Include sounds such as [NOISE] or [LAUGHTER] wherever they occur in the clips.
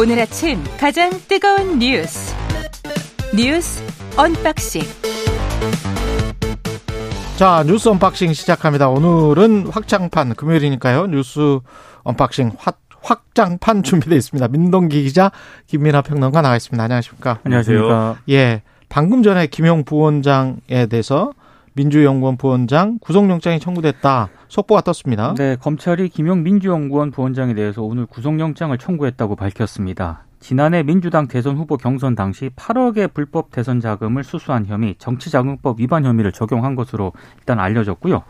오늘 아침 가장 뜨거운 뉴스 뉴스 언박싱 자 뉴스 언박싱 시작합니다. 오늘은 확장판 금요일이니까요. 뉴스 언박싱 확, 확장판 [LAUGHS] 준비되어 있습니다. 민동기 기자 김민아 평론가 나와 있습니다. 안녕하십니까? 안녕하십니까? 예, 방금 전에 김용 부원장에 대해서 민주연구원 부원장 구속영장이 청구됐다. 속보가 떴습니다. 네, 검찰이 김용 민주연구원 부원장에 대해서 오늘 구속영장을 청구했다고 밝혔습니다. 지난해 민주당 대선 후보 경선 당시 8억의 불법 대선 자금을 수수한 혐의, 정치자금법 위반 혐의를 적용한 것으로 일단 알려졌고요.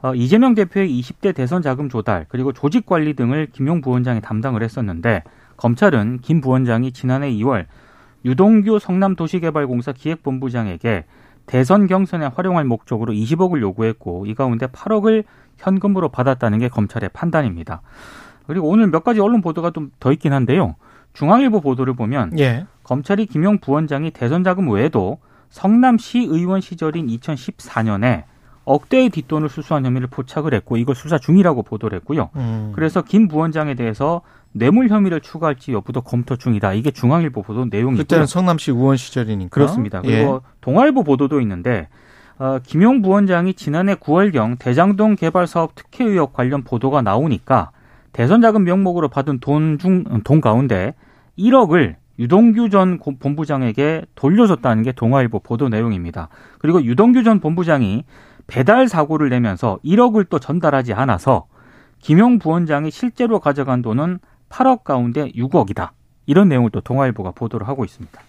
어, 이재명 대표의 20대 대선 자금 조달 그리고 조직 관리 등을 김용 부원장이 담당을 했었는데 검찰은 김 부원장이 지난해 2월 유동규 성남도시개발공사 기획본부장에게 대선 경선에 활용할 목적으로 20억을 요구했고 이 가운데 8억을 현금으로 받았다는 게 검찰의 판단입니다. 그리고 오늘 몇 가지 언론 보도가 좀 더 있긴 한데요. 중앙일보 보도를 보면 예. 검찰이 김용 부원장이 대선 자금 외에도 성남시 의원 시절인 2014년에 억대의 뒷돈을 수수한 혐의를 포착을 했고 이걸 수사 중이라고 보도를 했고요. 음. 그래서 김 부원장에 대해서 뇌물 혐의를 추가할지 여부도 검토 중이다. 이게 중앙일보 보도 내용이고요. 그때는 성남시 의원 시절이니까 그렇습니다. 예. 그리고 동아일보 보도도 있는데 어, 김용 부원장이 지난해 9월경 대장동 개발 사업 특혜 의혹 관련 보도가 나오니까 대선 자금 명목으로 받은 돈 중 돈 가운데 1억을 유동규 전 고- 본부장에게 돌려줬다는 게 동아일보 보도 내용입니다. 그리고 유동규 전 본부장이 배달 사고를 내면서 1억을 또 전달하지 않아서 김용 부원장이 실제로 가져간 돈은 8억 가운데 6억이다. 이런 내용을 또 동아일보가 보도를 하고 있습니다.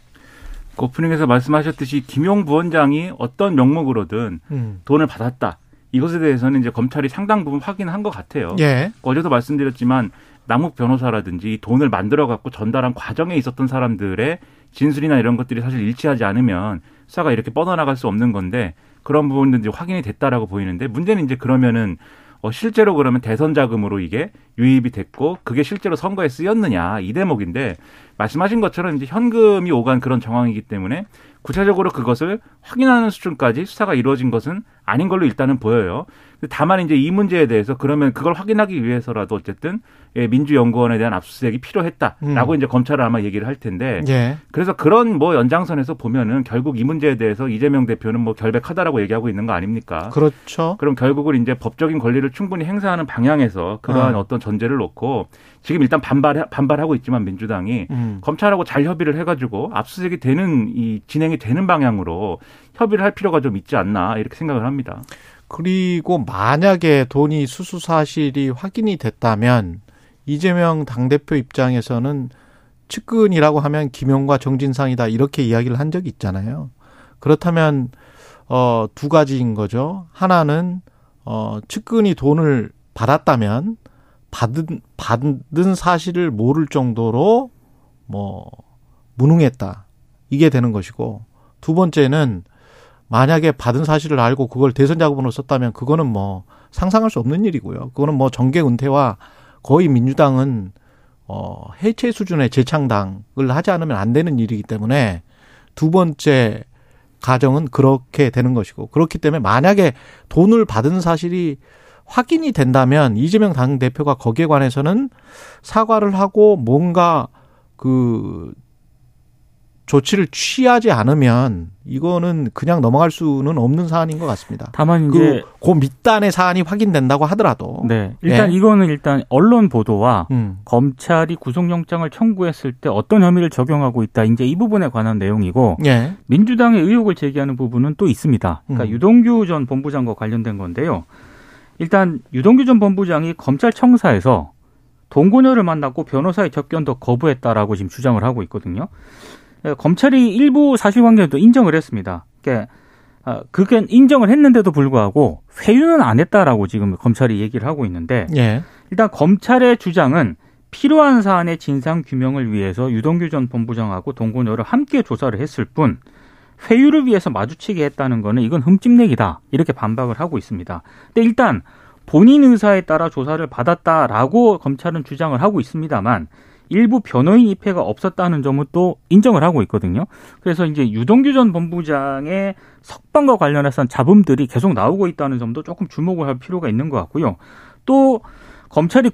그 오프닝에서 말씀하셨듯이 김용 부원장이 어떤 명목으로든 음. 돈을 받았다. 이것에 대해서는 이제 검찰이 상당 부분 확인한 것 같아요. 예. 어제도 말씀드렸지만 남욱 변호사라든지 이 돈을 만들어 갖고 전달한 과정에 있었던 사람들의 진술이나 이런 것들이 사실 일치하지 않으면 수사가 이렇게 뻗어나갈 수 없는 건데 그런 부분도 이제 확인이 됐다라고 보이는데 문제는 이제 그러면은 어, 실제로 그러면 대선 자금으로 이게 유입이 됐고 그게 실제로 선거에 쓰였느냐 이 대목인데 말씀하신 것처럼 이제 현금이 오간 그런 정황이기 때문에 구체적으로 그것을 확인하는 수준까지 수사가 이루어진 것은 아닌 걸로 일단은 보여요. 다만 이제 이 문제에 대해서 그러면 그걸 확인하기 위해서라도 어쨌든 예, 민주연구원에 대한 압수수색이 필요했다라고 음. 이제 검찰은 아마 얘기를 할 텐데 예. 그래서 그런 뭐 연장선에서 보면은 결국 이 문제에 대해서 이재명 대표는 뭐 결백하다라고 얘기하고 있는 거 아닙니까? 그렇죠. 그럼 결국은 이제 법적인 권리를 충분히 행사하는 방향에서 그러한 어. 어. 떤 전제를 놓고 지금 일단 반발 반발하고 있지만 민주당이 음. 검찰하고 잘 협의를 해가지고 압수수색이 되는 이 진행이 되는 방향으로 협의를 할 필요가 좀 있지 않나 이렇게 생각을 합니다. 그리고 만약에 돈이 수수 사실이 확인이 됐다면 이재명 당대표 입장에서는 측근이라고 하면 김용과 정진상이다 이렇게 이야기를 한 적이 있잖아요. 그렇다면 어 두 가지인 거죠. 하나는 어 측근이 돈을 받았다면 받은 받은 사실을 모를 정도로 뭐 무능했다. 이게 되는 것이고 두 번째는 만약에 받은 사실을 알고 그걸 대선 자금으로 썼다면 그거는 뭐 상상할 수 없는 일이고요. 그거는 뭐 정계 은퇴와 거의 민주당은 어 해체 수준의 재창당을 하지 않으면 안 되는 일이기 때문에 두 번째 가정은 그렇게 되는 것이고 그렇기 때문에 만약에 돈을 받은 사실이 확인이 된다면 이재명 당 대표가 거기에 관해서는 사과를 하고 뭔가 그 조치를 취하지 않으면 이거는 그냥 넘어갈 수는 없는 사안인 것 같습니다. 다만 이제 그, 그 밑단의 사안이 확인된다고 하더라도. 네 일단 예. 이거는 일단 언론 보도와 음. 검찰이 구속영장을 청구했을 때 어떤 혐의를 적용하고 있다 이제 이 부분에 관한 내용이고 예. 민주당의 의혹을 제기하는 부분은 또 있습니다. 그러니까 음. 유동규 전 본부장과 관련된 건데요. 일단 유동규 전 본부장이 검찰 청사에서 동고녀를 만났고 변호사의 접견도 거부했다라고 지금 주장을 하고 있거든요. 예, 검찰이 일부 사실관계도 인정을 했습니다. 그러니까 아, 그게 인정을 했는데도 불구하고 회유는 안 했다라고 지금 검찰이 얘기를 하고 있는데 예. 일단 검찰의 주장은 필요한 사안의 진상 규명을 위해서 유동규 전 본부장하고 동고녀를 함께 조사를 했을 뿐 회유를 위해서 마주치게 했다는 거는 이건 흠집내기다 이렇게 반박을 하고 있습니다. 근데 일단 본인 의사에 따라 조사를 받았다라고 검찰은 주장을 하고 있습니다만 일부 변호인 입회가 없었다는 점은 또 인정을 하고 있거든요. 그래서 이제 유동규 전 본부장의 석방과 관련해서 잡음들이 계속 나오고 있다는 점도 조금 주목을 할 필요가 있는 것 같고요. 또 검찰이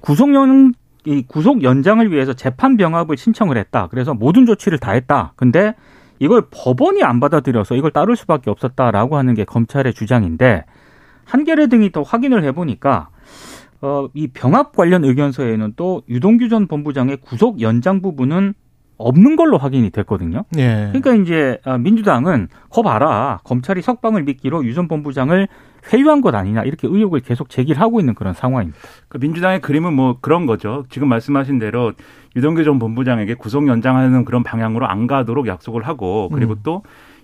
이 구속 연장을 위해서 재판 병합을 신청을 했다. 그래서 모든 조치를 다 했다. 근데 이걸 법원이 안 받아들여서 이걸 따를 수밖에 없었다라고 하는 게 검찰의 주장인데 한겨레 등이 또 확인을 해보니까 어, 이 병합 관련 의견서에는 또 유동규 전 본부장의 구속 연장 부분은 없는 걸로 확인이 됐거든요. 예. 그러니까 이제 아, 민주당은 거 봐라 검찰이 석방을 미끼로 유 전 본부장을 회유한 것 아니냐 이렇게 의혹을 계속 제기를 하고 있는 그런 상황입니다. 그 민주당의 그림은 뭐 그런 거죠. 지금 말씀하신 대로 유동규 전 본부장에게 구속 연장하는 그런 방향으로 안 가도록 약속을 하고 그리고 음. 또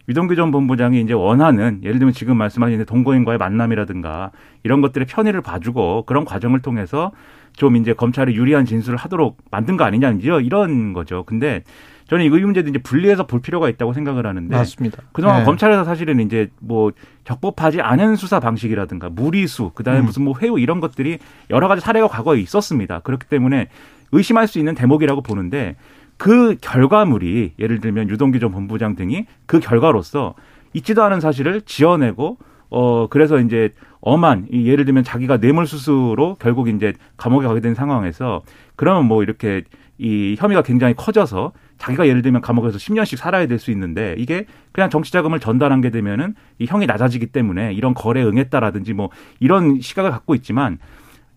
유동규 전 본부장이 이제 원하는 예를 들면 지금 말씀하신 동거인과의 만남이라든가 이런 것들의 편의를 봐주고 그런 과정을 통해서 좀 이제 검찰이 유리한 진술을 하도록 만든 거 아니냐 이런 거죠. 근데 저는 이 문제도 이제 분리해서 볼 필요가 있다고 생각을 하는데 맞습니다. 그동안 예. 검찰에서 사실은 이제 뭐 적법하지 않은 수사 방식이라든가 무리수, 그다음에 음. 무슨 뭐 회유 이런 것들이 여러 가지 사례가 과거에 있었습니다. 그렇기 때문에 의심할 수 있는 대목이라고 보는데 그 결과물이 예를 들면 유동규 전 본부장 등이 그 결과로서 있지도 않은 사실을 지어내고 어 그래서 이제 엄한 이 예를 들면 자기가 뇌물 수수로 결국 이제 감옥에 가게 된 상황에서 그러면 뭐 이렇게 이 혐의가 굉장히 커져서 자기가 예를 들면 감옥에서 10년씩 살아야 될 수 있는데 이게 그냥 정치 자금을 전달한 게 되면은 이 형이 낮아지기 때문에 이런 거래에 응했다라든지 뭐 이런 시각을 갖고 있지만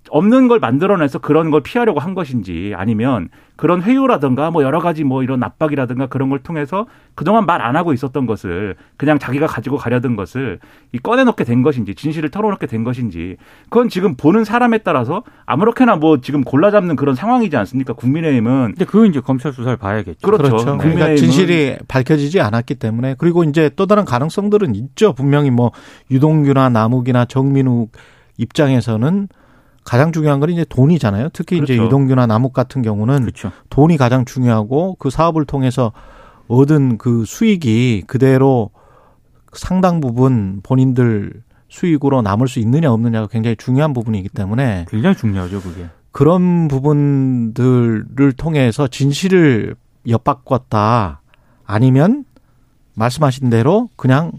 없는 걸 만들어내서 그런 걸 피하려고 한 것인지 아니면 그런 회유라든가 뭐 여러 가지 뭐 이런 압박이라든가 그런 걸 통해서 그동안 말 안 하고 있었던 것을 그냥 자기가 가지고 가려던 것을 이 꺼내놓게 된 것인지 진실을 털어놓게 된 것인지 그건 지금 보는 사람에 따라서 아무렇게나 뭐 지금 골라잡는 그런 상황이지 않습니까? 국민의힘은 근데 그건 이제 검찰 수사를 봐야겠죠. 그렇죠. 그렇죠. 그러니까 진실이 밝혀지지 않았기 때문에 그리고 이제 또 다른 가능성들은 있죠. 분명히 뭐 유동규나 남욱이나 정민욱 입장에서는 가장 중요한 건 이제 돈이잖아요. 특히 이제 그렇죠. 유동규나 남욱 같은 경우는 그렇죠. 돈이 가장 중요하고 그 사업을 통해서 얻은 그 수익이 그대로 상당 부분 본인들 수익으로 남을 수 있느냐 없느냐가 굉장히 중요한 부분이기 때문에 굉장히 중요하죠, 그게. 그런 부분들을 통해서 진실을 엿바꿨다 아니면 말씀하신 대로 그냥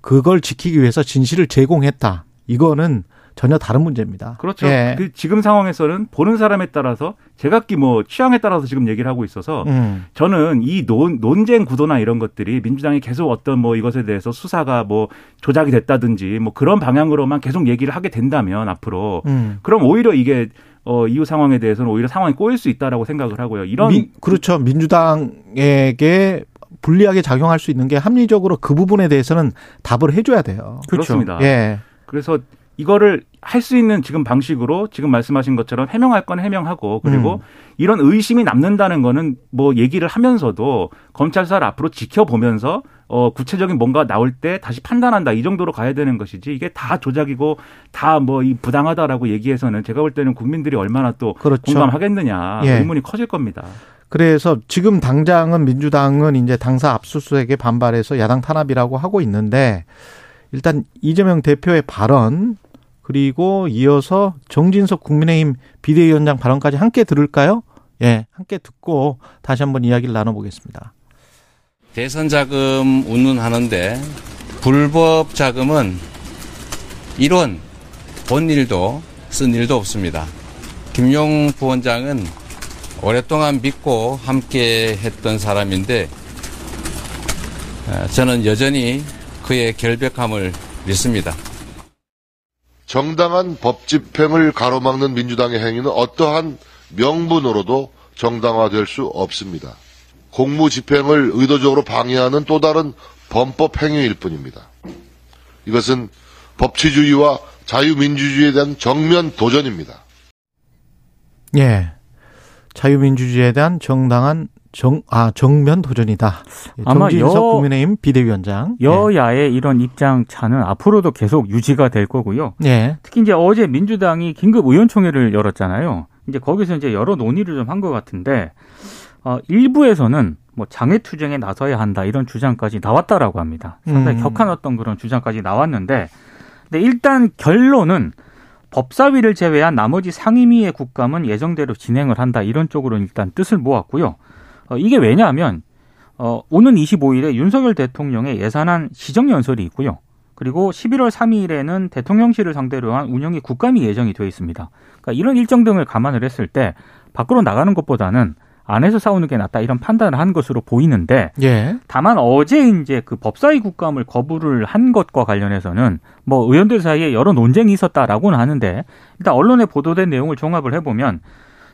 그걸 지키기 위해서 진실을 제공했다 이거는 전혀 다른 문제입니다. 그렇죠. 예. 그 지금 상황에서는 보는 사람에 따라서 제각기 뭐 취향에 따라서 지금 얘기를 하고 있어서 음. 저는 이 논, 논쟁 구도나 이런 것들이 민주당이 계속 어떤 뭐 이것에 대해서 수사가 뭐 조작이 됐다든지 뭐 그런 방향으로만 계속 얘기를 하게 된다면 앞으로 음. 그럼 오히려 이게 어 이후 상황에 대해서는 오히려 상황이 꼬일 수 있다라고 생각을 하고요. 이런 민- 그렇죠. 민주당에게 불리하게 작용할 수 있는 게 합리적으로 그 부분에 대해서는 답을 해줘야 돼요. 그렇습니다. 예. 그래서 이거를 할 수 있는 지금 방식으로 지금 말씀하신 것처럼 해명할 건 해명하고 그리고 음. 이런 의심이 남는다는 거는 뭐 얘기를 하면서도 검찰 수사를 앞으로 지켜보면서 어 구체적인 뭔가 나올 때 다시 판단한다 이 정도로 가야 되는 것이지 이게 다 조작이고 다 뭐 이 부당하다라고 얘기해서는 제가 볼 때는 국민들이 얼마나 또 그렇죠. 공감하겠느냐 예. 의문이 커질 겁니다. 그래서 지금 당장은 민주당은 이제 당사 압수수색에 반발해서 야당 탄압이라고 하고 있는데 일단 이재명 대표의 발언 그리고 이어서 정진석 국민의힘 비대위원장 발언까지 함께 들을까요? 예, 함께 듣고 다시 한번 이야기를 나눠보겠습니다. 대선 자금 운운하는데 불법 자금은 이론 본 일도 쓴 일도 없습니다. 김용 부원장은 오랫동안 믿고 함께 했던 사람인데 어, 저는 여전히 그의 결백함을 믿습니다. 정당한 법 집행을 가로막는 민주당의 행위는 어떠한 명분으로도 정당화될 수 없습니다. 공무 집행을 의도적으로 방해하는 또 다른 범법 행위일 뿐입니다. 이것은 법치주의와 자유민주주의에 대한 정면 도전입니다. 예. 자유민주주의에 대한 정당한 정, 아, 정면 도전이다. 예, 아마 정진석 여- 국민의힘 비대위원장. 여야의 이런 입장 차는 앞으로도 계속 유지가 될 거고요. 예. 예. 특히 이제 어제 민주당이 긴급 의원총회를 열었잖아요. 이제 거기서 이제 여러 논의를 좀 한 것 같은데 어, 일부에서는 뭐 장애 투쟁에 나서야 한다 이런 주장까지 나왔다라고 합니다. 상당히 음. 격한 어떤 그런 주장까지 나왔는데, 근데 일단 결론은 법사위를 제외한 나머지 상임위의 국감은 예정대로 진행을 한다 이런 쪽으로 일단 뜻을 모았고요. 어, 이게 왜냐하면 어, 오는 25일에 윤석열 대통령의 예산안 시정연설이 있고요. 그리고 11월 3일에는 대통령실을 상대로 한 운영이 국감이 예정이 되어 있습니다. 그러니까 이런 일정 등을 감안을 했을 때 밖으로 나가는 것보다는 안에서 싸우는 게 낫다 이런 판단을 한 것으로 보이는데 예. 다만 어제 이제 그 법사위 국감을 거부를 한 것과 관련해서는 뭐 의원들 사이에 여러 논쟁이 있었다라고는 하는데 일단 언론에 보도된 내용을 종합을 해보면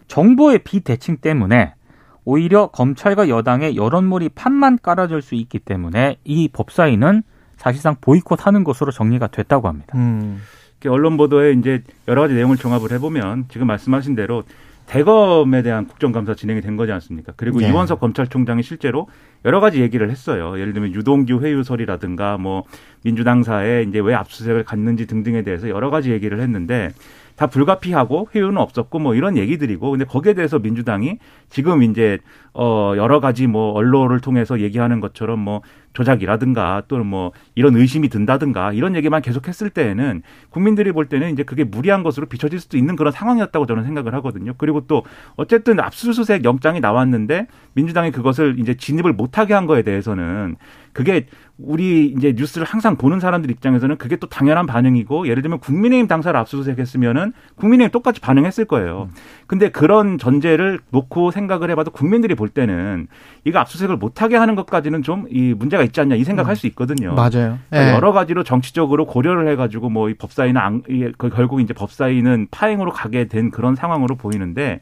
정부의 비대칭 때문에 오히려 검찰과 여당의 여론몰이 판만 깔아줄 수 있기 때문에 이 법사위는 사실상 보이콧하는 것으로 정리가 됐다고 합니다. 음. 언론 보도에 이제 여러 가지 내용을 종합을 해보면 지금 말씀하신 대로 대검에 대한 국정감사 진행이 된 거지 않습니까? 그리고 네. 이원석 검찰총장이 실제로 여러 가지 얘기를 했어요. 예를 들면 유동규 회유설이라든가 뭐 민주당사에 이제 왜 압수수색을 갔는지 등등에 대해서 여러 가지 얘기를 했는데 다 불가피하고 회유는 없었고 뭐 이런 얘기들이고 근데 거기에 대해서 민주당이 지금 이제 어 여러 가지 뭐 언론을 통해서 얘기하는 것처럼 뭐 조작이라든가 또는 뭐 이런 의심이 든다든가 이런 얘기만 계속했을 때에는 국민들이 볼 때는 이제 그게 무리한 것으로 비춰질 수도 있는 그런 상황이었다고 저는 생각을 하거든요. 그리고 또 어쨌든 압수수색 영장이 나왔는데 민주당이 그것을 이제 진입을 못하게 한 거에 대해서는 그게 우리 이제 뉴스를 항상 보는 사람들 입장에서는 그게 또 당연한 반응이고 예를 들면 국민의힘 당사를 압수수색했으면은 국민의힘 똑같이 반응했을 거예요. 근데 그런 전제를 놓고 생각을 해봐도 국민들이 볼 때는 이거 압수수색을 못하게 하는 것까지는 좀 이 문제가 있지 않냐 이 생각할 수 있거든요. 맞아요. 그러니까 예. 여러 가지로 정치적으로 고려를 해가지고 뭐 이 법사위는 안, 그 결국 이제 법사위는 파행으로 가게 된 그런 상황으로 보이는데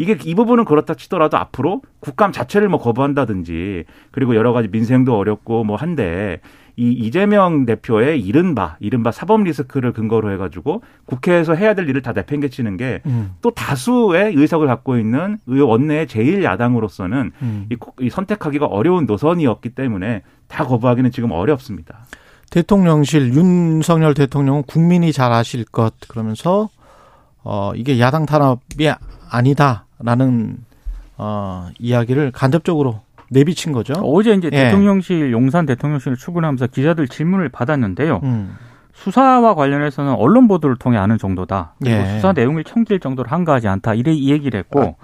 이게 이 부분은 그렇다 치더라도 앞으로 국감 자체를 뭐 거부한다든지 그리고 여러 가지 민생도 어렵고 뭐 한데 이 이재명 대표의 이른바 이른바 사법 리스크를 근거로 해가지고 국회에서 해야 될 일을 다 내팽개치는 게또 음. 다수의 의석을 갖고 있는 의 원내의 제일 야당으로서는 음. 이 선택하기가 어려운 노선이었기 때문에 다 거부하기는 지금 어렵습니다. 대통령실 윤석열 대통령은 국민이 잘 아실 것 그러면서 어 이게 야당 탄압이 아니다 라는 어 이야기를 간접적으로 내비친 거죠. 어제 이제 예. 대통령실 용산 대통령실을 출근하면서 기자들 질문을 받았는데요. 음. 수사와 관련해서는 언론 보도를 통해 아는 정도다. 그리고 예. 수사 내용을 청질 정도로 한가하지 않다. 이래 이 얘기를 했고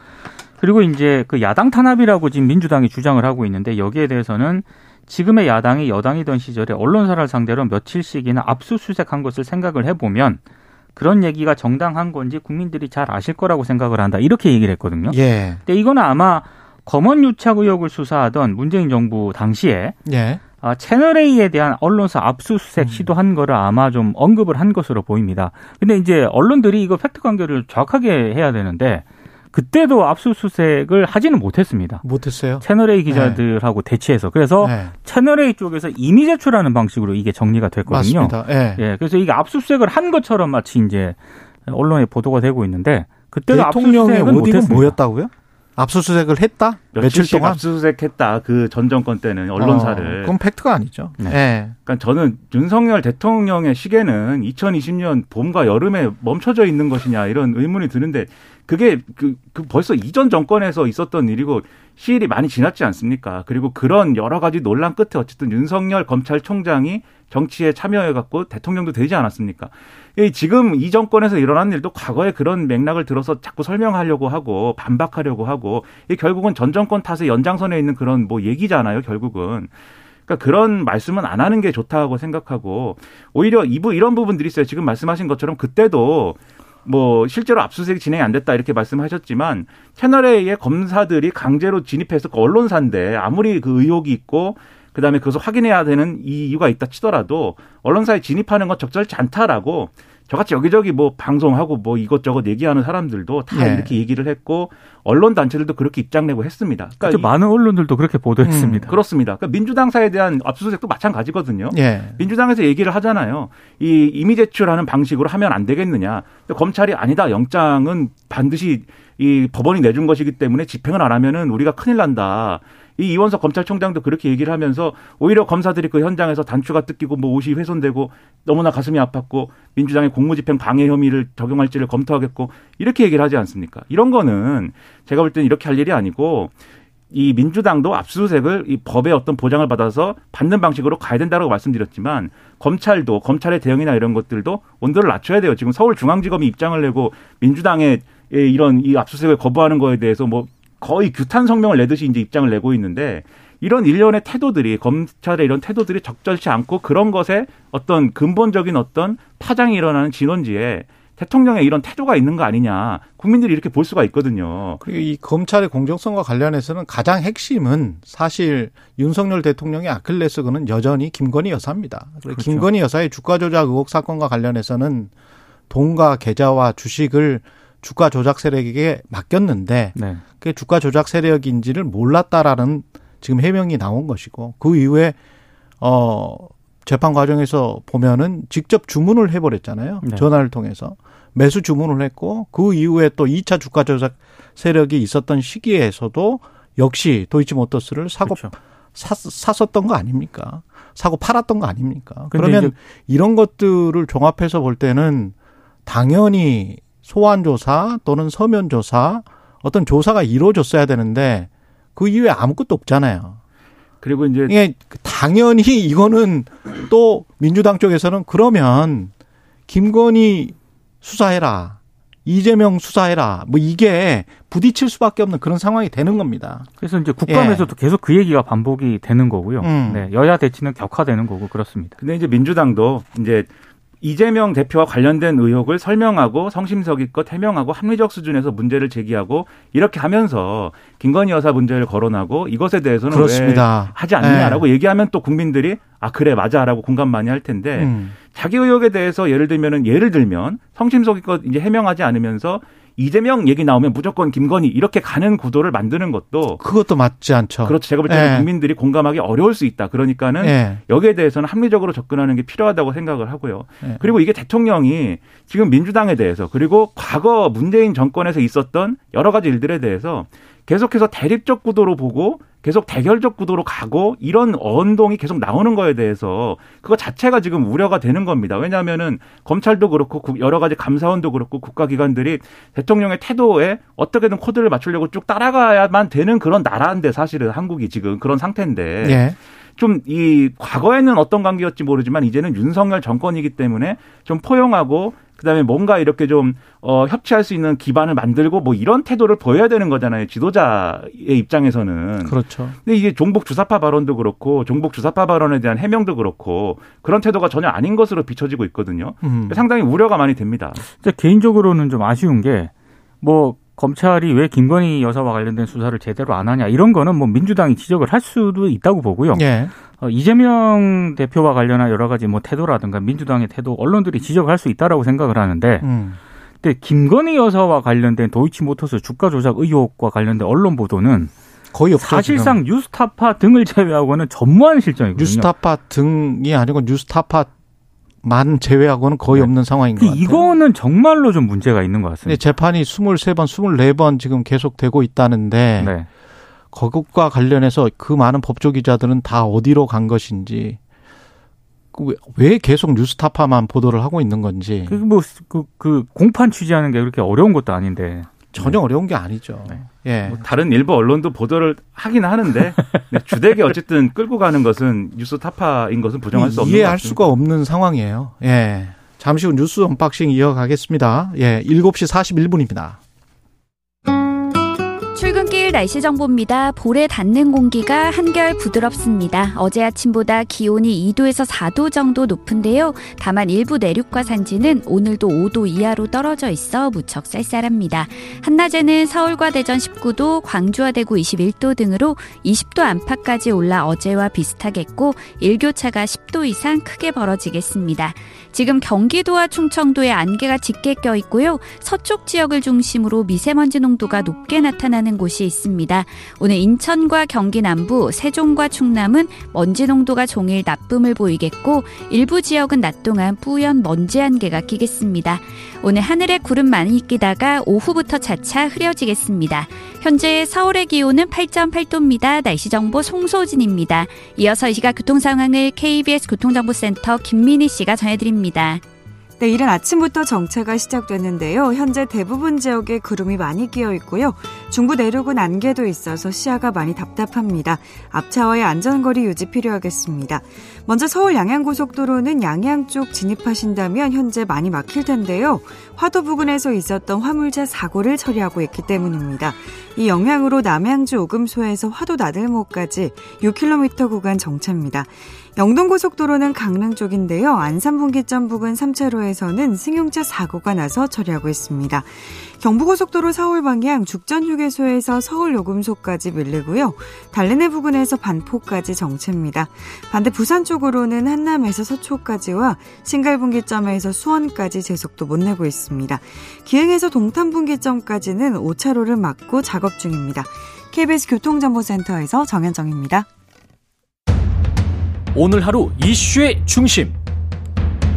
그리고 이제 그 야당 탄압이라고 지금 민주당이 주장을 하고 있는데 여기에 대해서는 지금의 야당이 여당이던 시절에 언론사를 상대로 며칠씩이나 압수수색한 것을 생각을 해보면 그런 얘기가 정당한 건지 국민들이 잘 아실 거라고 생각을 한다. 이렇게 얘기를 했거든요. 예. 근데 이거는 아마 검언 유착 의혹을 수사하던 문재인 정부 당시에 예. 아, 채널 A에 대한 언론사 압수수색 음. 시도한 거를 아마 좀 언급을 한 것으로 보입니다. 근데 이제 언론들이 이거 팩트 관계를 정확하게 해야 되는데 그때도 압수수색을 하지는 못했습니다. 못했어요. 채널 A 기자들하고 대치해서 그래서 네. 채널 A 쪽에서 임의 제출하는 방식으로 이게 정리가 됐거든요. 맞습니다. 예. 예, 그래서 이게 압수수색을 한 것처럼 마치 이제 언론에 보도가 되고 있는데 그때도 대통령의 압수수색은. 뭐였다고요? 압수수색을 했다? 며칠 동안 압수수색했다 그 전 정권 때는 언론사를. 어, 그건 팩트가 아니죠. 네. 예. 그러니까 저는 윤석열 대통령의 시계는 2020년 봄과 여름에 멈춰져 있는 것이냐 이런 의문이 드는데 그게 그, 그 벌써 이전 정권에서 있었던 일이고 시일이 많이 지났지 않습니까? 그리고 그런 여러 가지 논란 끝에 어쨌든 윤석열 검찰총장이 정치에 참여해갖고 대통령도 되지 않았습니까? 이 지금 이 정권에서 일어난 일도 과거에 그런 맥락을 들어서 자꾸 설명하려고 하고 반박하려고 하고 이 결국은 전 정권 탓의 연장선에 있는 그런 뭐 얘기잖아요, 결국은. 그러니까 그런 말씀은 안 하는 게 좋다고 생각하고 오히려 이부 이런 부분들이 있어요. 지금 말씀하신 것처럼 그때도 뭐 실제로 압수수색이 진행이 안 됐다 이렇게 말씀하셨지만 채널 A의 검사들이 강제로 진입해서 그 언론사인데 아무리 그 의혹이 있고 그다음에 그것을 확인해야 되는 이 이유가 있다 치더라도 언론사에 진입하는 건 적절치 않다라고 저같이 여기저기 뭐 방송하고 뭐 이것저것 얘기하는 사람들도 다 예. 이렇게 얘기를 했고 언론 단체들도 그렇게 입장 내고 했습니다. 그러니까 그때 이- 많은 언론들도 그렇게 보도했습니다. 그렇습니다. 그러니까 민주당사에 대한 압수수색도 마찬가지거든요. 예. 민주당에서 얘기를 하잖아요. 이 이미 제출하는 방식으로 하면 안 되겠느냐. 검찰이 아니다. 영장은 반드시 이 법원이 내준 것이기 때문에 집행을 안 하면은 우리가 큰일 난다. 이 이원석 검찰총장도 그렇게 얘기를 하면서 오히려 검사들이 그 현장에서 단추가 뜯기고 뭐 옷이 훼손되고 너무나 가슴이 아팠고 민주당의 공무집행 방해 혐의를 적용할지를 검토하겠고 이렇게 얘기를 하지 않습니까? 이런 거는 제가 볼 때는 이렇게 할 일이 아니고 이 민주당도 압수수색을 이 법의 어떤 보장을 받아서 받는 방식으로 가야 된다고 말씀드렸지만 검찰도 검찰의 대응이나 이런 것들도 온도를 낮춰야 돼요. 지금 서울중앙지검이 입장을 내고 민주당의 이런 이 압수수색을 거부하는 거에 대해서 뭐 거의 규탄 성명을 내듯이 이제 입장을 내고 있는데 이런 일련의 태도들이 검찰의 이런 태도들이 적절치 않고 그런 것에 어떤 근본적인 어떤 파장이 일어나는 진원지에 대통령의 이런 태도가 있는 거 아니냐 국민들이 이렇게 볼 수가 있거든요. 그리고 이 검찰의 공정성과 관련해서는 가장 핵심은 사실 윤석열 대통령의 아킬레스건은 여전히 김건희 여사입니다. 그렇죠. 김건희 여사의 주가 조작 의혹 사건과 관련해서는 돈과 계좌와 주식을 주가 조작 세력에게 맡겼는데 네. 그게 주가 조작 세력인지를 몰랐다라는 지금 해명이 나온 것이고 그 이후에 어 재판 과정에서 보면은 직접 주문을 해버렸잖아요. 네. 전화를 통해서 매수 주문을 했고 그 이후에 또 2차 주가 조작 세력이 있었던 시기에서도 역시 도이치모터스를 사고 그렇죠. 사, 샀었던 거 아닙니까? 사고 팔았던 거 아닙니까? 그러면 이런 것들을 종합해서 볼 때는 당연히 소환 조사 또는 서면 조사 어떤 조사가 이루어졌어야 되는데 그 이후에 아무것도 없잖아요. 그리고 이제 이게 당연히 이거는 또 민주당 쪽에서는 그러면 김건희 수사해라. 이재명 수사해라. 뭐 이게 부딪힐 수밖에 없는 그런 상황이 되는 겁니다. 그래서 이제 국감에서도 예. 계속 그 얘기가 반복이 되는 거고요. 음. 네, 여야 대치는 격화되는 거고 그렇습니다. 근데 이제 민주당도 이제 이재명 대표와 관련된 의혹을 설명하고 성심성의껏 해명하고 합리적 수준에서 문제를 제기하고 이렇게 하면서 김건희 여사 문제를 거론하고 이것에 대해서는 그렇습니다. 왜 하지 않느냐라고 네. 얘기하면 또 국민들이 아 그래 맞아라고 공감 많이 할 텐데 음. 자기 의혹에 대해서 예를 들면은 예를 들면 성심성의껏 이제 해명하지 않으면서 이재명 얘기 나오면 무조건 김건희 이렇게 가는 구도를 만드는 것도 그것도 맞지 않죠. 그렇죠. 제가 볼 때는 예. 국민들이 공감하기 어려울 수 있다. 그러니까는 예. 여기에 대해서는 합리적으로 접근하는 게 필요하다고 생각을 하고요. 예. 그리고 이게 대통령이 지금 민주당에 대해서 그리고 과거 문재인 정권에서 있었던 여러 가지 일들에 대해서 계속해서 대립적 구도로 보고 계속 대결적 구도로 가고 이런 언동이 계속 나오는 거에 대해서 그거 자체가 지금 우려가 되는 겁니다. 왜냐하면은 검찰도 그렇고 여러 가지 감사원도 그렇고 국가기관들이 대통령의 태도에 어떻게든 코드를 맞추려고 쭉 따라가야만 되는 그런 나라인데 사실은 한국이 지금 그런 상태인데 예. 좀이 과거에는 어떤 관계였지 모르지만 이제는 윤석열 정권이기 때문에 좀 포용하고 그다음에 뭔가 이렇게 좀 어, 협치할 수 있는 기반을 만들고 뭐 이런 태도를 보여야 되는 거잖아요. 지도자의 입장에서는. 그렇죠. 근데 이게 종북 주사파 발언도 그렇고 종북 주사파 발언에 대한 해명도 그렇고 그런 태도가 전혀 아닌 것으로 비춰지고 있거든요. 음. 상당히 우려가 많이 됩니다. 개인적으로는 좀 아쉬운 게 뭐 검찰이 왜 김건희 여사와 관련된 수사를 제대로 안 하냐 이런 거는 뭐 민주당이 지적을 할 수도 있다고 보고요. 예. 어, 이재명 대표와 관련한 여러 가지 뭐 태도라든가 민주당의 태도 언론들이 지적할 수 있다라고 생각을 하는데 음. 근데 김건희 여사와 관련된 도이치모터스 주가 조작 의혹과 관련된 언론 보도는 거의 없죠. 사실상 지금. 뉴스타파 등을 제외하고는 전무한 실정이거든요. 뉴스타파 등이 아니고 뉴스타파 만 제외하고는 거의 네. 없는 상황인 것 같아요. 이거는 정말로 좀 문제가 있는 것 같습니다. 재판이 23번, 24번 지금 계속되고 있다는데 네. 거국과 관련해서 그 많은 법조 기자들은 다 어디로 간 것인지 그왜 계속 뉴스타파만 보도를 하고 있는 건지. 그 뭐, 그, 그, 공판 취재하는 게 그렇게 어려운 것도 아닌데. 전혀 네. 어려운 게 아니죠. 네. 예. 뭐 다른 일부 언론도 보도를 하긴 하는데 네, 주되게 어쨌든 끌고 가는 것은 뉴스 타파인 것은 부정할 수 없는 이해할 수가 없는 상황이에요. 예. 잠시 후 뉴스 언박싱 이어가겠습니다. 예. 7시 41분입니다. 날씨 정보입니다. 볼에 닿는 공기가 한결 부드럽습니다. 어제 아침보다 기온이 2도에서 4도 정도 높은데요. 다만 일부 내륙과 산지는 오늘도 5도 이하로 떨어져 있어 무척 쌀쌀합니다. 한낮에는 서울과 대전 19도, 광주와 대구 21도 등으로 20도 안팎까지 올라 어제와 비슷하겠고 일교차가 10도 이상 크게 벌어지겠습니다. 지금 경기도와 충청도에 안개가 짙게 껴 있고요. 서쪽 지역을 중심으로 미세먼지 농도가 높게 나타나는 곳이 있습니다. 오늘 인천과 경기 남부, 세종과 충남은 먼지 농도가 종일 나쁨을 보이겠고 일부 지역은 낮 동안 뿌연 먼지 안개가 끼겠습니다. 오늘 하늘에 구름 많이 끼다가 오후부터 차차 흐려지겠습니다. 현재 서울의 기온은 8.8도입니다. 날씨 정보 송소진입니다. 이어서 이 시각 교통 상황을 KBS 교통정보센터 김민희 씨가 전해드립니다. 네, 이른 아침부터 정체가 시작됐는데요. 현재 대부분 지역에 구름이 많이 끼어 있고요. 중부 내륙은 안개도 있어서 시야가 많이 답답합니다. 앞차와의 안전거리 유지 필요하겠습니다. 먼저 서울 양양고속도로는 양양 쪽 진입하신다면 현재 많이 막힐 텐데요. 화도 부근에서 있었던 화물차 사고를 처리하고 있기 때문입니다. 이 영향으로 남양주 오금소에서 화도 나들목까지 6km 구간 정체입니다. 영동고속도로는 강릉 쪽인데요. 안산분기점 부근 3차로에서는 승용차 사고가 나서 처리하고 있습니다. 경부고속도로 서울 방향 죽전휴게소에서 서울 요금소까지 밀리고요. 달래내 부근에서 반포까지 정체입니다. 반대 부산 쪽으로는 한남에서 서초까지와 신갈분기점에서 수원까지 제속도 못 내고 있습니다. 기흥에서 동탄분기점까지는 5차로를 막고 작업 중입니다. KBS 교통정보센터에서 정현정입니다. 오늘 하루 이슈의 중심.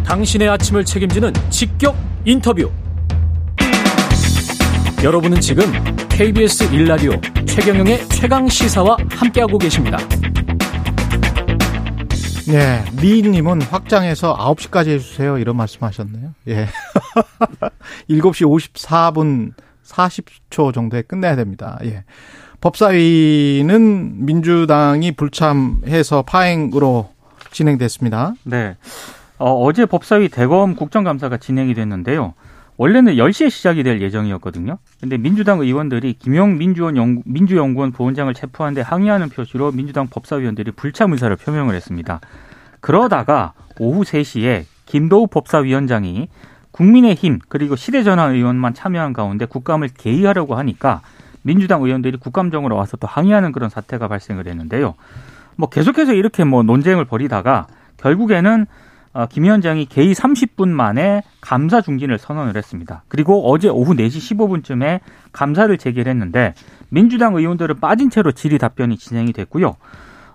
당신의 아침을 책임지는 직격 인터뷰. 여러분은 지금 KBS 일라디오 최경영의 최강 시사와 함께하고 계십니다. 예, 미인님은 확장해서 9시까지 해주세요. 이런 말씀 하셨네요. 예. 7시 54분 40초 정도에 끝내야 됩니다. 예. 법사위는 민주당이 불참해서 파행으로 진행됐습니다. 네. 어, 제 법사위 대검 국정감사가 진행이 됐는데요. 원래는 10시에 시작이 될 예정이었거든요. 근데 민주당 의원들이 김용 민주원 연, 민주연구원 부원장을 체포하는데 항의하는 표시로 민주당 법사위원들이 불참 의사를 표명을 했습니다. 그러다가 오후 3시에 김도우 법사위원장이 국민의힘 그리고 시대전환 의원만 참여한 가운데 국감을 개의하려고 하니까 민주당 의원들이 국감정으로 와서 또 항의하는 그런 사태가 발생을 했는데요. 뭐 계속해서 이렇게 뭐 논쟁을 벌이다가 결국에는 어, 김 위원장이 개의 30분 만에 감사 중진을 선언을 했습니다. 그리고 어제 오후 4시 15분쯤에 감사를 제기했는데 민주당 의원들은 빠진 채로 질의 답변이 진행이 됐고요.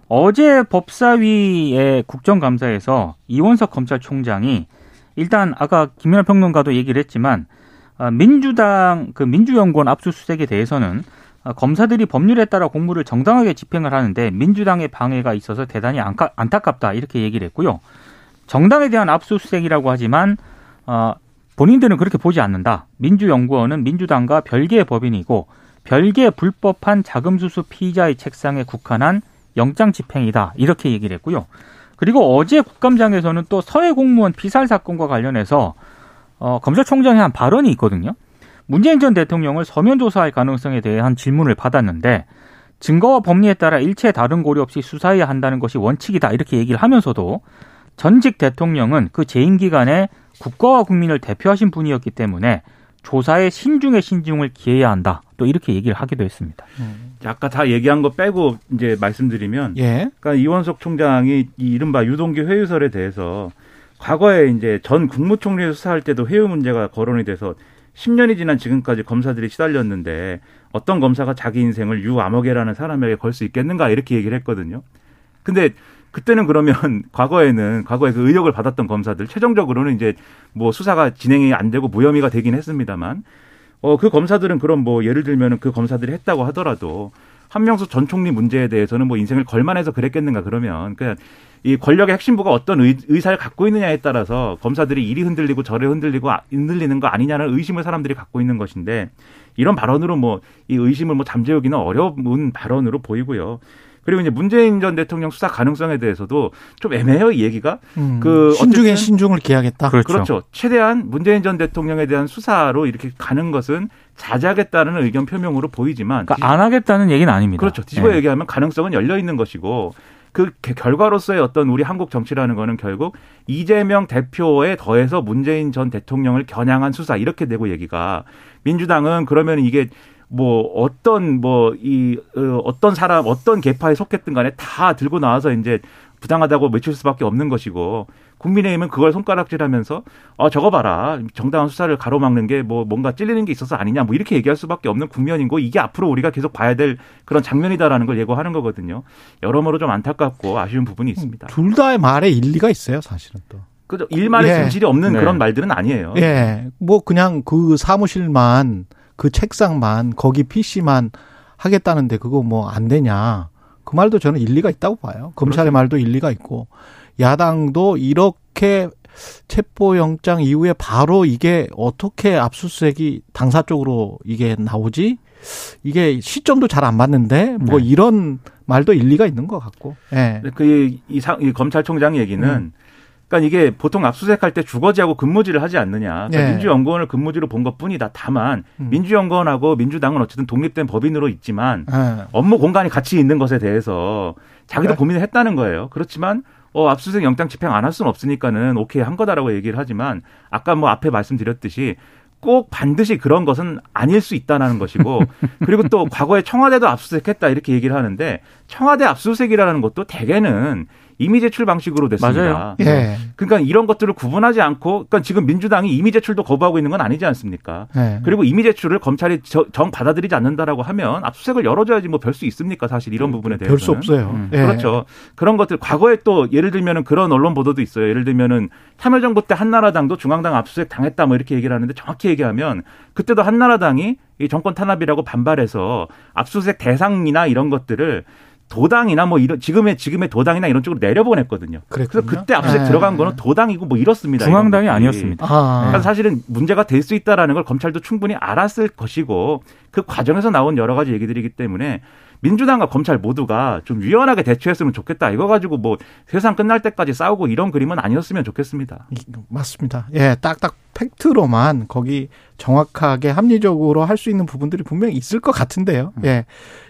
어제 법사위의 국정감사에서 이원석 검찰총장이 일단 아까 김연아 평론가도 얘기를 했지만 아, 민주당 그 민주연구원 압수수색에 대해서는 아, 검사들이 법률에 따라 공무를 정당하게 집행을 하는데 민주당의 방해가 있어서 대단히 안타깝다 이렇게 얘기를 했고요. 정당에 대한 압수수색이라고 하지만 어, 본인들은 그렇게 보지 않는다. 민주연구원은 민주당과 별개의 법인이고 별개 불법한 자금 수수 피의자의 책상에 국한한 영장 집행이다 이렇게 얘기를 했고요. 그리고 어제 국감장에서는 또 서해 공무원 피살 사건과 관련해서 어, 검찰총장이 한 발언이 있거든요. 문재인 전 대통령을 서면 조사할 가능성에 대한 질문을 받았는데 증거와 법리에 따라 일체 다른 고려 없이 수사해야 한다는 것이 원칙이다 이렇게 얘기를 하면서도 전직 대통령은 그 재임 기간에 국가와 국민을 대표하신 분이었기 때문에 조사에 신중에 신중을 기해야 한다. 또 이렇게 얘기를 하기도 했습니다. 음. 아까 다 얘기한 거 빼고 이제 말씀드리면, 예. 그러니까 이원석 총장이 이 이른바 유동기 회유설에 대해서 과거에 이제 전 국무총리 수사할 때도 회유 문제가 거론이 돼서 10년이 지난 지금까지 검사들이 시달렸는데 어떤 검사가 자기 인생을 유 암흑이라는 사람에게 걸 수 있겠는가 이렇게 얘기를 했거든요. 근데 그때는 그러면 [LAUGHS] 과거에는 과거에 그 의혹을 받았던 검사들 최종적으로는 이제 뭐 수사가 진행이 안 되고 무혐의가 되긴 했습니다만 어 그 검사들은 그럼 뭐 예를 들면은 그 검사들이 했다고 하더라도 한명수 전 총리 문제에 대해서는 뭐 인생을 걸만해서 그랬겠는가 그러면 그냥 이 권력의 핵심부가 어떤 의, 의사를 갖고 있느냐에 따라서 검사들이 이리 흔들리고 저리 흔들리고 아, 흔들리는 거 아니냐는 의심을 사람들이 갖고 있는 것인데 이런 발언으로 뭐 이 의심을 뭐 잠재우기는 어려운 발언으로 보이고요. 그리고 이제 문재인 전 대통령 수사 가능성에 대해서도 좀 애매해요, 이 얘기가. 음, 그 신중에 신중을 기하겠다. 그렇죠. 그렇죠. 최대한 문재인 전 대통령에 대한 수사로 이렇게 가는 것은 자제하겠다는 의견 표명으로 보이지만 그러니까 안 하겠다는 얘기는 아닙니다. 그렇죠. 뒤집어 네. 얘기하면 가능성은 열려 있는 것이고 그 결과로서의 어떤 우리 한국 정치라는 거는 결국 이재명 대표에 더해서 문재인 전 대통령을 겨냥한 수사 이렇게 되고 얘기가 민주당은 그러면 이게 뭐 어떤 뭐이 어, 어떤 사람 어떤 계파에 속했든 간에 다 들고 나와서 이제 부당하다고 외칠 수밖에 없는 것이고 국민의힘은 그걸 손가락질하면서 어 저거 봐라 정당한 수사를 가로막는 게 뭐 뭔가 찔리는 게 있어서 아니냐 뭐 이렇게 얘기할 수밖에 없는 국면이고 이게 앞으로 우리가 계속 봐야 될 그런 장면이다라는 걸 예고하는 거거든요. 여러모로 좀 안타깝고 아쉬운 부분이 있습니다. 둘 다의 말에 일리가 있어요, 사실은 또. 그죠. 일말의 예. 진실이 없는 네. 그런 말들은 아니에요. 예. 뭐 그냥 그 사무실만 그 책상만 거기 PC만 하겠다는데 그거 뭐 안 되냐. 그 말도 저는 일리가 있다고 봐요. 검찰의 그렇죠. 말도 일리가 있고 야당도 이렇게 체포영장 이후에 바로 이게 어떻게 압수수색이 당사 쪽으로 이게 나오지? 이게 시점도 잘 안 맞는데 뭐 네. 이런 말도 일리가 있는 것 같고. 예. 네. 그이 이 검찰총장 얘기는 음. 그러니까 이게 보통 압수수색할 때 주거지하고 근무지를 하지 않느냐. 그러니까 네. 민주연구원을 근무지로 본 것뿐이다. 다만 음. 민주연구원하고 민주당은 어쨌든 독립된 법인으로 있지만 네. 업무 공간이 같이 있는 것에 대해서 자기도 네. 고민을 했다는 거예요. 그렇지만 어, 압수수색 영장 집행 안 할 수는 없으니까는 오케이 한 거다라고 얘기를 하지만 아까 뭐 앞에 말씀드렸듯이 꼭 반드시 그런 것은 아닐 수 있다는 것이고 [LAUGHS] 그리고 또 과거에 청와대도 압수수색했다 이렇게 얘기를 하는데 청와대 압수수색이라는 것도 대개는 이미 제출 방식으로 됐습니다. 맞아요. 예. 그러니까 이런 것들을 구분하지 않고 그러니까 지금 민주당이 이미 제출도 거부하고 있는 건 아니지 않습니까? 예. 그리고 이미 제출을 검찰이 저- 정 받아들이지 않는다라고 하면 압수수색을 열어줘야지 뭐 별 수 있습니까? 사실 이런 부분에 대해서는 별 수 없어요. 음. 예. 그렇죠. 그런 것들 과거에 또 예를 들면은 그런 언론 보도도 있어요. 예를 들면은 참여정부 때 한나라당도 중앙당 압수수색 당했다 뭐 이렇게 얘기를 하는데 정확히 얘기하면 그때도 한나라당이 이 정권 탄압이라고 반발해서 압수수색 대상이나 이런 것들을 도당이나 뭐 이런 지금의 지금의 도당이나 이런 쪽으로 내려보냈거든요. 그래서 그랬군요. 그때 압수수색 예. 들어간 거는 도당이고 뭐 이렇습니다. 중앙당이. 아니었습니다. 아. 그러니까 사실은 문제가 될 수 있다라는 걸 검찰도 충분히 알았을 것이고 그 과정에서 나온 여러 가지 얘기들이기 때문에 민주당과 검찰 모두가 좀 유연하게 대처했으면 좋겠다. 이거 가지고 뭐 세상 끝날 때까지 싸우고 이런 그림은 아니었으면 좋겠습니다. 이- 맞습니다. 예, 딱딱 팩트로만 거기 정확하게 합리적으로 할 수 있는 부분들이 분명히 있을 것 같은데요. 예.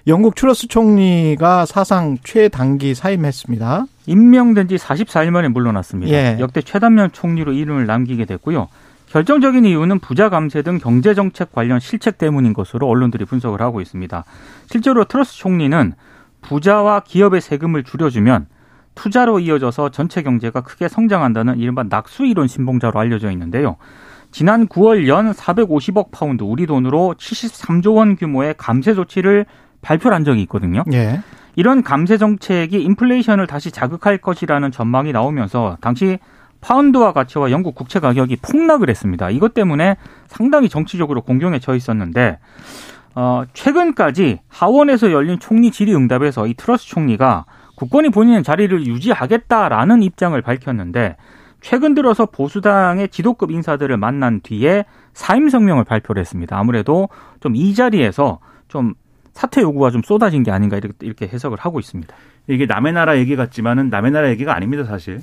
영국 추러스 총리가 사상 최단기 사임했습니다. 임명된 지 44일 만에 물러났습니다. 예. 역대 최단면 총리로 이름을 남기게 됐고요. 결정적인 이유는 부자 감세 등 경제 정책 관련 실책 때문인 것으로 언론들이 분석을 하고 있습니다. 실제로 트러스 총리는 부자와 기업의 세금을 줄여주면 투자로 이어져서 전체 경제가 크게 성장한다는 이른바 낙수 이론 신봉자로 알려져 있는데요. 지난 9월 연 450억 파운드 우리 돈으로 73조 원 규모의 감세 조치를 발표한 적이 있거든요. 예. 이런 감세 정책이 인플레이션을 다시 자극할 것이라는 전망이 나오면서 당시 파운드화 가치와 영국 국채 가격이 폭락을 했습니다. 이것 때문에 상당히 정치적으로 공경에 처해 있었는데 어, 최근까지 하원에서 열린 총리 질의응답에서 이 트러스 총리가 국권이 본인의 자리를 유지하겠다라는 입장을 밝혔는데 최근 들어서 보수당의 지도급 인사들을 만난 뒤에 사임 성명을 발표를 했습니다. 아무래도 좀 이 자리에서 좀 사퇴 요구가 좀 쏟아진 게 아닌가 이렇게, 이렇게 해석을 하고 있습니다. 이게 남의 나라 얘기 같지만은 남의 나라 얘기가 아닙니다, 사실.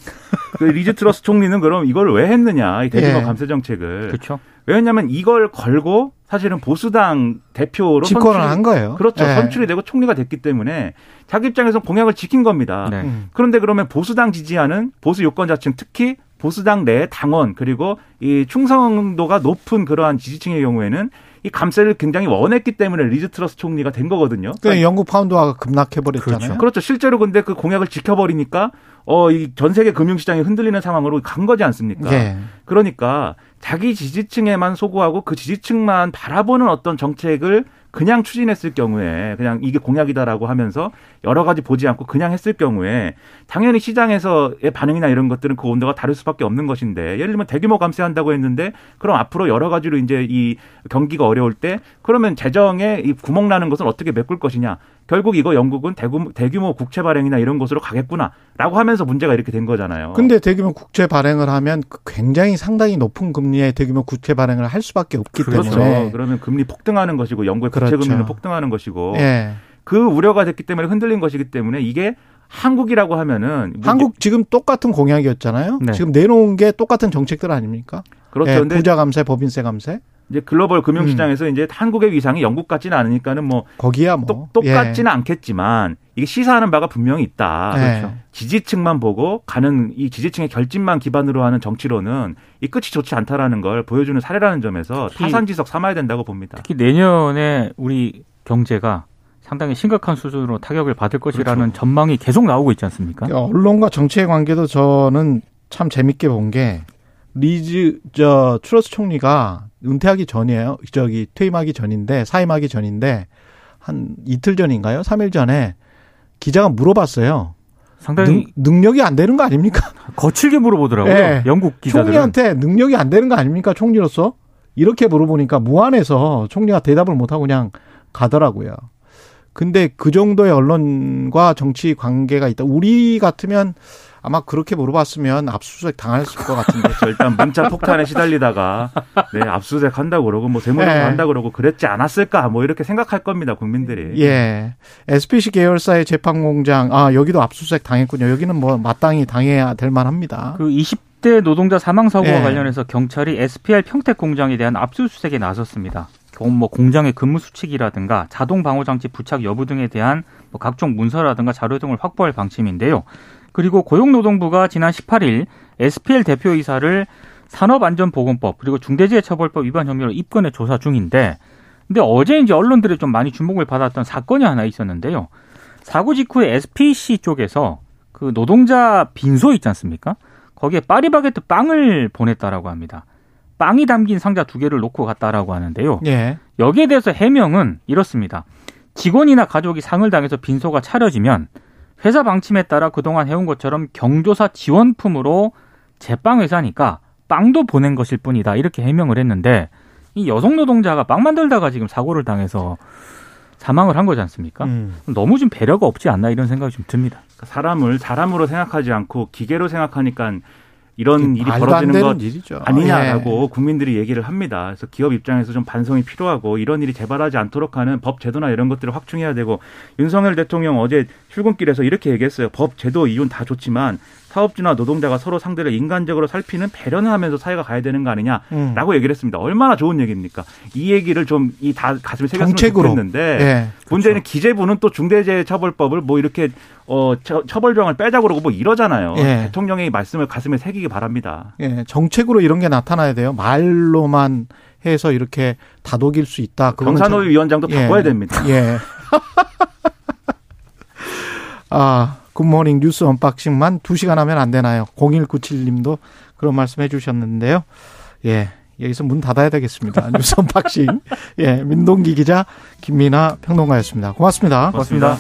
그 리즈 트러스 총리는 그럼 이걸 왜 했느냐, 이 대규모 예. 감세 정책을. 그렇죠. 왜 했냐면 이걸 걸고 사실은 보수당 대표로 집권을 한 거예요. 그렇죠. 예. 선출이 되고 총리가 됐기 때문에 자기 입장에서 공약을 지킨 겁니다. 네. 음. 그런데 그러면 보수당 지지하는 보수 유권자층 특히 보수당 내 당원 그리고 이 충성도가 높은 그러한 지지층의 경우에는 이 감세를 굉장히 원했기 때문에 리즈 트러스 총리가 된 거거든요. 그 영국 파운드화가 급락해 버렸잖아요. 그렇죠. 그렇죠. 실제로 근데 그 공약을 지켜버리니까 어, 이 전 세계 금융시장이 흔들리는 상황으로 간 거지 않습니까? 예. 그러니까 자기 지지층에만 소구하고 그 지지층만 바라보는 어떤 정책을 그냥 추진했을 경우에 그냥 이게 공약이다라고 하면서 여러 가지 보지 않고 그냥 했을 경우에 당연히 시장에서의 반응이나 이런 것들은 그 온도가 다를 수밖에 없는 것인데 예를 들면 대규모 감세한다고 했는데 그럼 앞으로 여러 가지로 이제 이 경기가 어려울 때 그러면 재정에 이 구멍 나는 것은 어떻게 메꿀 것이냐 결국 이거 영국은 대규모, 대규모 국채 발행이나 이런 것으로 가겠구나라고 하면서 문제가 이렇게 된 거잖아요. 근데 대규모 국채 발행을 하면 그 굉장히 상당히 높은 금리의 대규모 국채 발행을 할 수밖에 없기 그렇죠. 때문에 그러면 금리 폭등하는 것이고 영국의 그렇죠. 국채 금리는 폭등하는 것이고 예. 그 우려가 됐기 때문에 흔들린 것이기 때문에 이게 한국이라고 하면은 뭐 한국 지금 똑같은 공약이었잖아요. 네. 지금 내놓은 게 똑같은 정책들 아닙니까? 그렇죠. 예, 근데 부자 감세, 법인세 감세 이제 글로벌 금융 음. 시장에서 이제 한국의 위상이 영국 같지는 않으니까는 뭐 거기야 뭐 똑, 똑같지는 않겠지만 이게 시사하는 바가 분명히 있다. 예. 그렇죠. 지지층만 보고 가는 이 지지층의 결집만 기반으로 하는 정치로는 이 끝이 좋지 않다라는 걸 보여주는 사례라는 점에서 특히- 타산지석 삼아야 된다고 봅니다. 특히 내년에 우리 경제가 상당히 심각한 수준으로 타격을 받을 것이라는 전망이 계속 나오고 있지 않습니까? 언론과 정치의 관계도 저는 참 재밌게 본 게 리즈 저 트러스 총리가 은퇴하기 전이에요. 저기 퇴임하기 전인데 사임하기 전인데 한 이틀 전인가요? 3일 전에 기자가 물어봤어요. 상당히 능, 능력이 안 되는 거 아닙니까? 거칠게 물어보더라고요. 예. 영국 기자들은. 총리한테 능력이 안 되는 거 아닙니까? 총리로서? 이렇게 물어보니까 무안해서 총리가 대답을 못 하고 그냥 가더라고요. 근데 그 정도의 언론과 정치 관계가 있다. 우리 같으면 아마 그렇게 물어봤으면 압수수색 당했을 것 같은데. 그렇죠. 일단 문자 폭탄에 시달리다가 네 압수수색 한다고 그러고 뭐 세무조사 네. 한다고 그러고 그랬지 않았을까 뭐 이렇게 생각할 겁니다 국민들이. 예. SPC 계열사의 재판 공장, 아, 여기도 압수수색 당했군요. 여기는 뭐 마땅히 당해야 될 만합니다. 그 20대 노동자 사망 사고와 예. 관련해서 경찰이 SPR 평택 공장에 대한 압수수색에 나섰습니다. 공- 뭐 공장의 근무 수칙이라든가 자동 방호 장치 부착 여부 등에 대한 뭐 각종 문서라든가 자료 등을 확보할 방침인데요. 그리고 고용노동부가 지난 18일 SPL 대표이사를 산업안전보건법 그리고 중대재해처벌법 위반 혐의로 입건해 조사 중인데 근데 어제 이제 언론들이 좀 많이 주목을 받았던 사건이 하나 있었는데요. 사고 직후에 SPC 쪽에서 그 노동자 빈소 있지 않습니까? 거기에 파리바게트 빵을 보냈다라고 합니다. 빵이 담긴 상자 두 개를 놓고 갔다라고 하는데요. 예. 여기에 대해서 해명은 이렇습니다. 직원이나 가족이 상을 당해서 빈소가 차려지면 회사 방침에 따라 그동안 해온 것처럼 경조사 지원품으로 제빵 회사니까 빵도 보낸 것일 뿐이다. 이렇게 해명을 했는데 이 여성 노동자가 빵 만들다가 지금 사고를 당해서 사망을 한 거지 않습니까? 음. 너무 좀 배려가 없지 않나 이런 생각이 좀 듭니다. 사람을 사람으로 생각하지 않고 기계로 생각하니까 이런 일이 벌어지는 것 일이죠. 아니냐라고 국민들이 얘기를 합니다. 그래서 기업 입장에서 좀 반성이 필요하고 이런 일이 재발하지 않도록 하는 법 제도나 이런 것들을 확충해야 되고 윤석열 대통령 어제 출근길에서 이렇게 얘기했어요. 법 제도 이윤 다 좋지만 사업주나 노동자가 서로 상대를 인간적으로 살피는 배려는 하면서 사회가 가야 되는 거 아니냐라고 음. 얘기를 했습니다. 얼마나 좋은 얘기입니까? 이 얘기를 좀 이 다 가슴에 새겼으면 정책으로. 좋겠는데 예. 문제는 기재부는 또 중대재해처벌법을 뭐 이렇게 어 처, 처벌조항을 빼자고 그러고 뭐 이러잖아요. 예. 대통령의 말씀을 가슴에 새기기 바랍니다. 예, 정책으로 이런 게 나타나야 돼요. 말로만 해서 이렇게 다독일 수 있다. 경사노위 위원장도 예. 바꿔야 됩니다. 예. [LAUGHS] 아, 굿모닝 뉴스 언박싱만 2시간 하면 안 되나요? 0197님도 그런 말씀 해 주셨는데요. 예. 여기서 문 닫아야 되겠습니다. [LAUGHS] 뉴스 언박싱. 예. 민동기 기자, 김민아 평론가였습니다. 고맙습니다. 고맙습니다.